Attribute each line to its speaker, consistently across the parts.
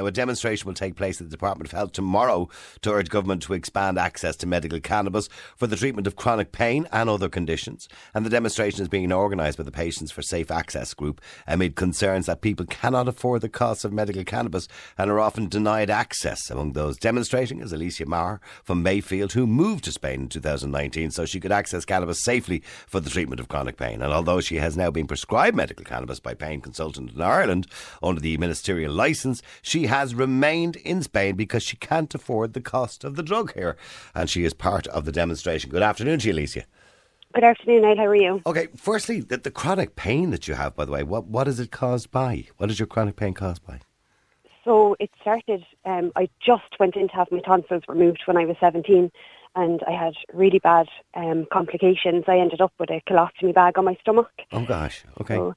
Speaker 1: Now, a demonstration will take place at the Department of Health tomorrow to urge government to expand access to medical cannabis for the treatment of chronic pain and other conditions. And the demonstration is being organised by the Patients for Safe Access group amid concerns that people cannot afford the costs of medical cannabis and are often denied access. Among those demonstrating is Alicia Maher from Mayfield, who moved to Spain in 2019 so she could access cannabis safely for the treatment of chronic pain. And although she has now been prescribed medical cannabis by pain consultant in Ireland under the ministerial licence, she has remained in Spain because she can't afford the cost of the drug here. And she is part of the demonstration. Good afternoon to you, Alicia.
Speaker 2: Good afternoon, Niall. How are you?
Speaker 1: Okay, firstly, the, the chronic pain that you have, by the way, what, what is it caused by? What is your chronic pain caused by?
Speaker 2: So it started, um, I just went in to have my tonsils removed when I was 17 and I had really bad um, complications. I ended up with a colostomy bag on my stomach.
Speaker 1: Oh, gosh. Okay.
Speaker 2: So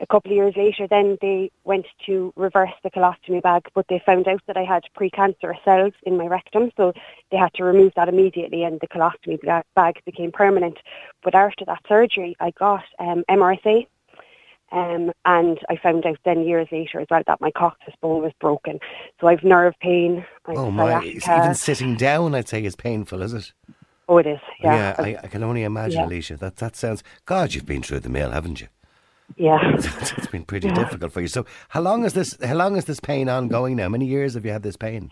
Speaker 2: a couple of years later, then they went to reverse the colostomy bag, but they found out that I had precancerous cells in my rectum, so they had to remove that immediately, and the colostomy bag became permanent. But after that surgery, I got um, MRSA, um, and I found out then years later as well that my coccyx bone was broken. So I've nerve pain. I've
Speaker 1: Oh, my. Even sitting down, I'd say, is painful, is it?
Speaker 2: Oh, it is. Yeah.
Speaker 1: I, I can only imagine,
Speaker 2: Yeah.
Speaker 1: Alicia. That, that sounds. God, you've been through the mill, haven't you?
Speaker 2: Yeah.
Speaker 1: it's been pretty difficult for you. So, how long is this? How long is this pain ongoing now? Many years have you had this pain?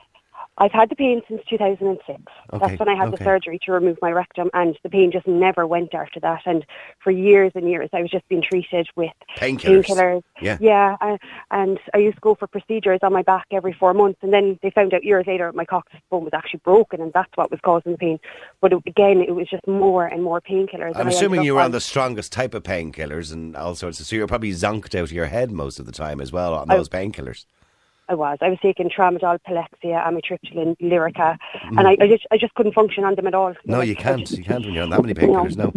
Speaker 2: I've had the pain since 2006.
Speaker 1: Okay,
Speaker 2: That's when I had
Speaker 1: okay.
Speaker 2: the surgery to remove my rectum, and the pain just never went after that. And for years and years, I was just being treated with
Speaker 1: Painkillers.
Speaker 2: painkillers.
Speaker 1: Yeah.
Speaker 2: Yeah, I, and I used to go for procedures on my back every four months, and then they found out years later my coccyx bone was actually broken, and that's what was causing the pain. But it, again, it was just more and more painkillers.
Speaker 1: I'm assuming you were on
Speaker 2: on-
Speaker 1: the strongest type of painkillers and all sorts of. So you're probably zonked out of your head most of the time as well on those painkillers.
Speaker 2: I was. I was taking tramadol, Palexia, amitriptyline, Lyrica,
Speaker 1: Mm.
Speaker 2: and I, I just I just couldn't function on them at all.
Speaker 1: No, you can't.
Speaker 2: just-
Speaker 1: You can't when you're on that many painkillers. No,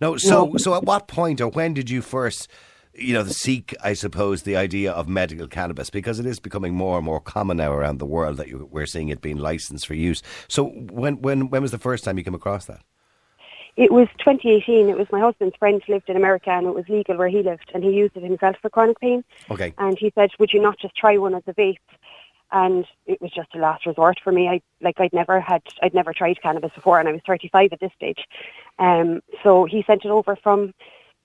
Speaker 1: no. So, so at what point or when did you first, you know, seek, I suppose, the idea of medical cannabis because it is becoming more and more common now around the world that you, we're seeing it being licensed for use. So, when, when, when was the first time you came across that?
Speaker 2: It was 2018. It was my husband's friend lived in America, and it was legal where he lived, and he used it himself for chronic pain.
Speaker 1: Okay.
Speaker 2: And he said, "Would you not just try one as the vape?" And it was just a last resort for me. I like I'd never had I'd never tried cannabis before, and I was 35 at this stage. Um, so he sent it over from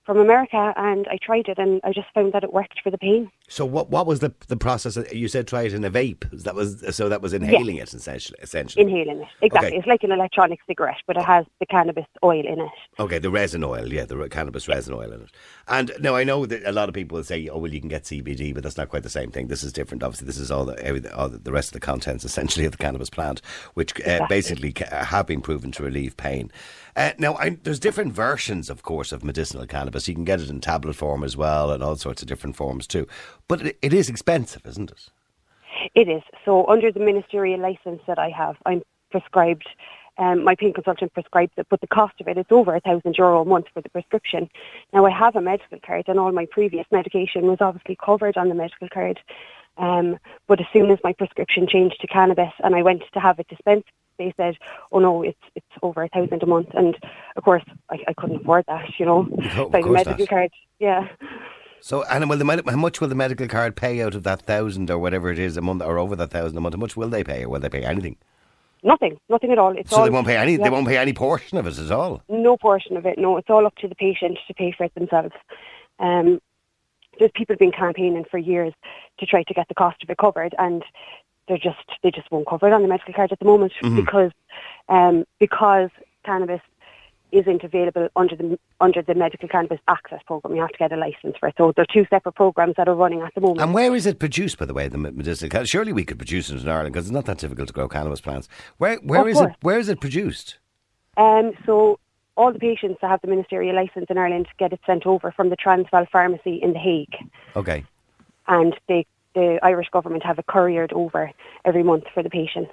Speaker 2: from America, and I tried it, and I just found that it worked for the pain.
Speaker 1: So, what what was the the process? You said try it in a vape. That was so that was inhaling it essentially. Essentially.
Speaker 2: Inhaling it, exactly.
Speaker 1: Okay.
Speaker 2: It's like an electronic cigarette, but it has the cannabis oil in it.
Speaker 1: Okay, the resin oil, yeah, the cannabis resin oil in it. And now I know that a lot of people will say, "Oh, well, you can get CBD," but that's not quite the same thing. This is different. Obviously, this is all the every, all the, the rest of the contents essentially of the cannabis plant, which uh, basically have been proven to relieve pain. Uh, now, I, there's different versions, of course, of medicinal cannabis. You can get it in tablet form as well, and all sorts of different forms too. But it, it is expensive, isn't it?
Speaker 2: It is. So under the ministerial license that I have, I'm prescribed, um, my pain consultant prescribes it, but the cost of it is over a thousand euro a month for the prescription. Now I have a medical card and all my previous medication was obviously covered on the medical card. Um, but as soon as my prescription changed to cannabis and I went to have it dispensed, they said, "Oh no, it's it's over a thousand a month." And of course, I, I couldn't afford that, you know,
Speaker 1: No, of
Speaker 2: by the medical
Speaker 1: not.
Speaker 2: card. Yeah.
Speaker 1: So, and will the how much will the medical card pay out of that thousand or whatever it is a month, or over that thousand a month? How much will they pay, or will they pay anything?
Speaker 2: Nothing, nothing at all. It's
Speaker 1: So
Speaker 2: all,
Speaker 1: they won't pay any.
Speaker 2: yeah.
Speaker 1: They won't pay any portion of it at all.
Speaker 2: no portion of it. No, it's all up to the patient to pay for it themselves. Um, there's people been campaigning for years to try to get the cost of it covered, and they're just they just won't cover it on the medical card at the moment because um, because cannabis isn't available under the under the medical cannabis access program. You have to get a license for it. So there are two separate programs that are running at the moment.
Speaker 1: And where is it produced, by the way, the me- medicinal cannabis? Surely we could produce it in Ireland because it's not that difficult to grow cannabis plants. Where where is it? Where is it produced?
Speaker 2: Um, so all the patients that have the ministerial license in Ireland get it sent over from the Transvaal Pharmacy in The Hague.
Speaker 1: Okay.
Speaker 2: and they, the Irish government have it couriered over every month for the patients.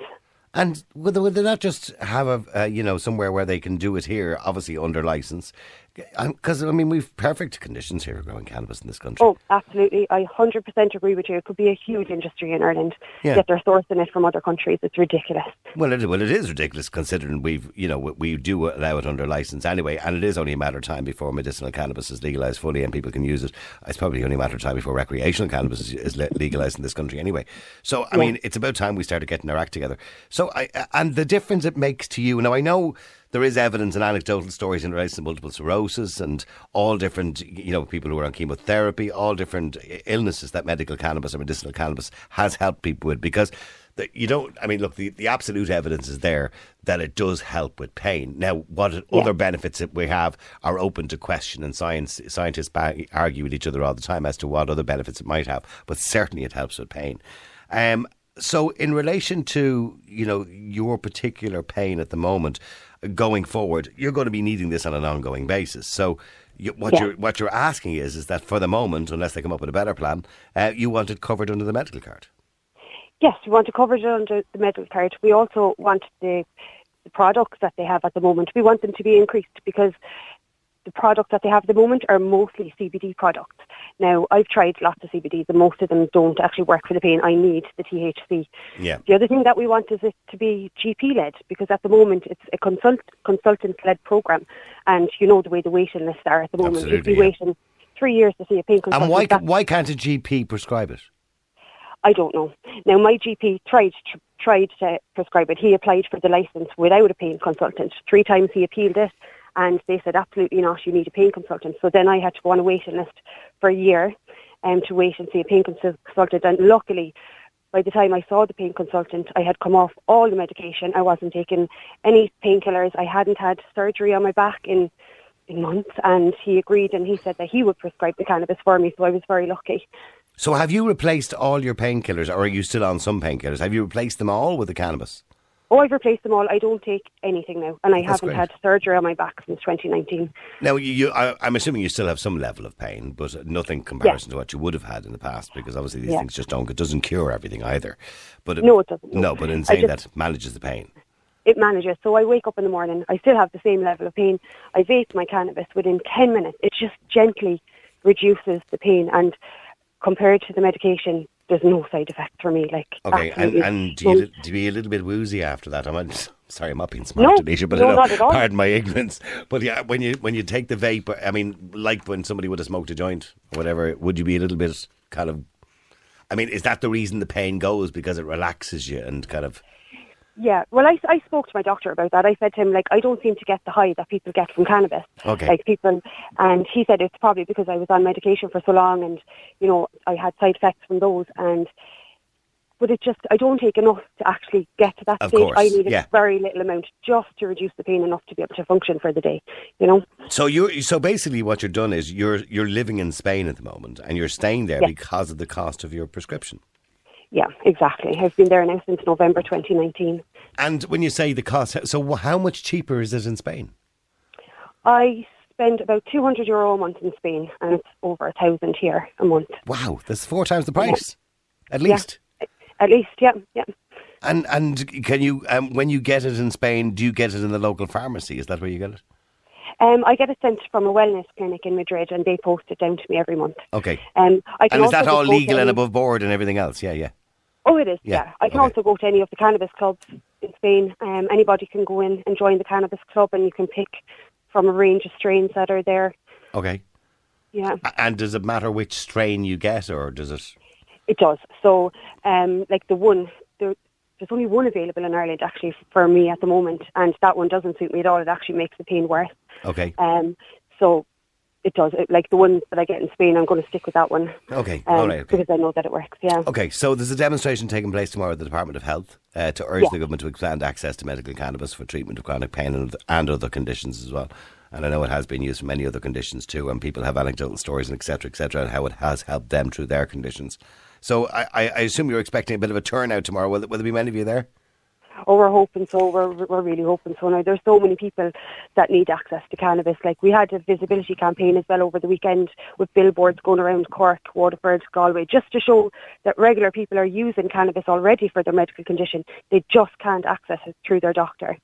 Speaker 1: And would they, not just have a uh, you know somewhere where they can do it here, obviously under license, Because, I mean, we've perfect conditions here for growing cannabis in this country.
Speaker 2: Oh, absolutely. I 100% agree with you. It could be a huge industry in Ireland.
Speaker 1: Yeah.
Speaker 2: Yet they're sourcing it from other countries. It's ridiculous.
Speaker 1: Well, it, well, it is ridiculous considering we've, you know, we, do allow it under license anyway, and it is only a matter of time before medicinal cannabis is legalised fully and people can use it. It's probably only a matter of time before recreational cannabis is, is legalised in this country anyway. So, I
Speaker 2: Yeah.
Speaker 1: mean, it's about time we started getting our act together. So, I, and the difference it makes to you, now I know there is evidence and anecdotal stories in relation to multiple sclerosis and all different, you know, people who are on chemotherapy, all different illnesses that medical cannabis or medicinal cannabis has helped people with because you don't, I mean, look, the, the absolute evidence is there that it does help with pain. Now, what other benefits that we have are open to question, and science scientists argue with each other all the time as to what other benefits it might have, but certainly it helps with pain. Um, so, in relation to you know your particular pain at the moment, going forward, you're going to be needing this on an ongoing basis. So, you, what
Speaker 2: Yeah.
Speaker 1: you're what you're asking is is that for the moment, unless they come up with a better plan, uh, you want it covered under the medical card.
Speaker 2: Yes, we want to cover it under the medical card. We also want the, the products that they have at the moment. We want them to be increased because the products that they have at the moment are mostly CBD products. Now, I've tried lots of CBDs and most of them don't actually work for the pain. I need the THC.
Speaker 1: Yeah.
Speaker 2: The other thing that we want is it to be GP led because at the moment it's a consult consultant led program, and you know the way the waiting lists are at the moment. You'd be
Speaker 1: yeah.
Speaker 2: waiting three years to see a pain consultant.
Speaker 1: And why why can't a GP prescribe it?
Speaker 2: I don't know. Now, my GP tried tr- tried to prescribe it. He applied for the license without a pain consultant. Three times he appealed it, and they said absolutely not. You need a pain consultant. So then I had to go on a waiting list for a year, um, to wait and see a pain consultant. And luckily, by the time I saw the pain consultant, I had come off all the medication. I wasn't taking any painkillers. I hadn't had surgery on my back in in months, and he agreed and he said that he would prescribe the cannabis for me. So I was very lucky.
Speaker 1: So have you replaced all your painkillers, or are you still on some painkillers? Have you replaced them all with the cannabis?
Speaker 2: Oh, I've replaced them all. I don't take anything now, and I
Speaker 1: That's
Speaker 2: haven't
Speaker 1: great.
Speaker 2: had surgery on my back since 2019.
Speaker 1: Now, you, you I, I'm assuming you still have some level of pain, but nothing comparison to what you would have had in the past, because obviously these
Speaker 2: Yeah.
Speaker 1: things just don't. It doesn't cure everything either. But
Speaker 2: No, it doesn't, no.
Speaker 1: No, but in saying
Speaker 2: just-
Speaker 1: that, manages the pain.
Speaker 2: It manages. So I wake up in the morning. I still have the same level of pain. I vape my cannabis within 10 minutes. It just gently reduces the pain, and compared to the medication, there's no side effects for me. Like
Speaker 1: Okay, and,
Speaker 2: absolutely
Speaker 1: and do you, do you be a little bit woozy after that? I'm sorry, I'm not being smart,
Speaker 2: No,
Speaker 1: Alicia, but
Speaker 2: no,
Speaker 1: I know,
Speaker 2: not at all.
Speaker 1: pardon my ignorance. But yeah, when you when you take the vape, I mean, like when somebody would have smoked a joint or whatever, would you be a little bit kind of? I mean, is that the reason the pain goes because it relaxes you and kind of?
Speaker 2: Yeah, well, I, I spoke to my doctor about that. I said to him, like, I don't seem to get the high that people get from cannabis.
Speaker 1: Okay.
Speaker 2: Like people, and he said it's probably because I was on medication for so long, and you know I had side effects from those, and but it just I don't take enough to actually get to that
Speaker 1: Of
Speaker 2: stage.
Speaker 1: course,
Speaker 2: I need a very little amount just to reduce the pain enough to be able to function for the day. You know.
Speaker 1: So you so basically what you're done is you're you're living in Spain at the moment and you're staying there
Speaker 2: Yeah.
Speaker 1: because of the cost of your prescription.
Speaker 2: Yeah, exactly. I've been there now since November 2019.
Speaker 1: And when you say the cost, so how much cheaper is it in Spain?
Speaker 2: I spend about 200 euro a month in Spain, and it's over a thousand here a month.
Speaker 1: Wow, that's four times the price, at least.
Speaker 2: At least, yeah, yeah.
Speaker 1: And and can you um, when you get it in Spain, do you get it in the local pharmacy? Is that where you get it?
Speaker 2: Um, I get it sent from a wellness clinic in Madrid, and they post it down to me every month.
Speaker 1: Okay.
Speaker 2: Um, I can
Speaker 1: And is that all legal and above board and everything else? Yeah, yeah.
Speaker 2: Oh, it is.
Speaker 1: Yeah,
Speaker 2: Yeah, I can
Speaker 1: okay.
Speaker 2: also go to any of the cannabis clubs in Spain. Um, anybody can go in and join the cannabis club, and you can pick from a range of strains that are there.
Speaker 1: Okay.
Speaker 2: Yeah,
Speaker 1: And does it matter which strain you get, or does it?
Speaker 2: it does. So, um, like the one, there, there's only one available in Ireland actually for me at the moment, and that one doesn't suit me at all. It actually makes the pain worse.
Speaker 1: Okay.
Speaker 2: Um, so it does. It, like the one that I get in Spain, I'm going to stick with that one.
Speaker 1: Okay.
Speaker 2: Um,
Speaker 1: all right. Okay.
Speaker 2: Because I know that it works. Yeah.
Speaker 1: Okay, so there's a demonstration taking place tomorrow at the Department of Health uh, to urge
Speaker 2: Yeah.
Speaker 1: the government to expand access to medical cannabis for treatment of chronic pain and, and other conditions as well. And I know it has been used for many other conditions too, and people have anecdotal stories and etc. etc. and how it has helped them through their conditions. So I, I, I assume you're expecting a bit of a turnout tomorrow. Will, will there be many of you there?
Speaker 2: Oh, we're hoping so. We're we're really hoping so. Now there's so many people that need access to cannabis. Like we had a visibility campaign as well over the weekend with billboards going around Cork, Waterford, Galway, just to show that regular people are using cannabis already for their medical condition. They just can't access it through their doctor.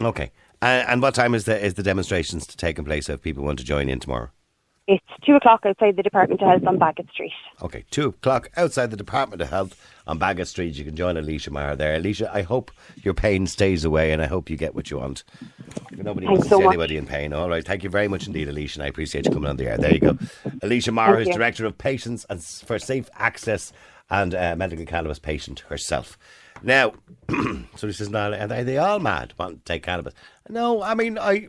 Speaker 1: Okay. And, and what time is the is the demonstrations taking place? If people want to join in tomorrow.
Speaker 2: It's two o'clock outside the Department of Health on Baggot Street.
Speaker 1: Okay, two o'clock outside the Department of Health on Baggot Street. You can join Alicia Maher there. Alicia, I hope your pain stays away and I hope you get what you want. Nobody
Speaker 2: Thanks
Speaker 1: wants to see
Speaker 2: much.
Speaker 1: anybody in pain. All right, thank you very much indeed, Alicia, and I appreciate you coming on the air. There you go. Alicia Maher, who's. Director of Patients and for Safe Access and uh, Medical Cannabis Patient herself. Now, so this is not, are they all mad wanting to take cannabis? No, I mean, I.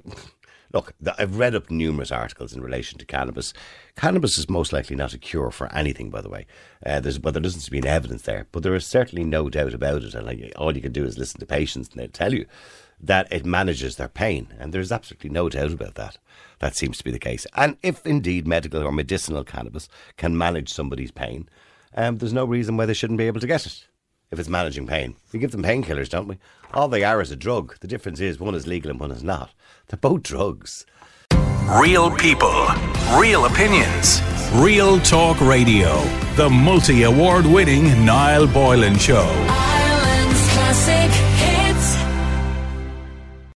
Speaker 1: Look, I've read up numerous articles in relation to cannabis. Cannabis is most likely not a cure for anything, by the way. Uh, there's, well, there doesn't seem to be any evidence there, but there is certainly no doubt about it. And like, all you can do is listen to patients, and they'll tell you that it manages their pain. And there's absolutely no doubt about that. That seems to be the case. And if indeed medical or medicinal cannabis can manage somebody's pain, um, there's no reason why they shouldn't be able to get it if it's managing pain. We give them painkillers, don't we? All they are is a drug. The difference is one is legal and one is not. They're both drugs.
Speaker 3: Real people, real opinions.
Speaker 4: Real Talk Radio. The multi award winning Niall Boylan Show.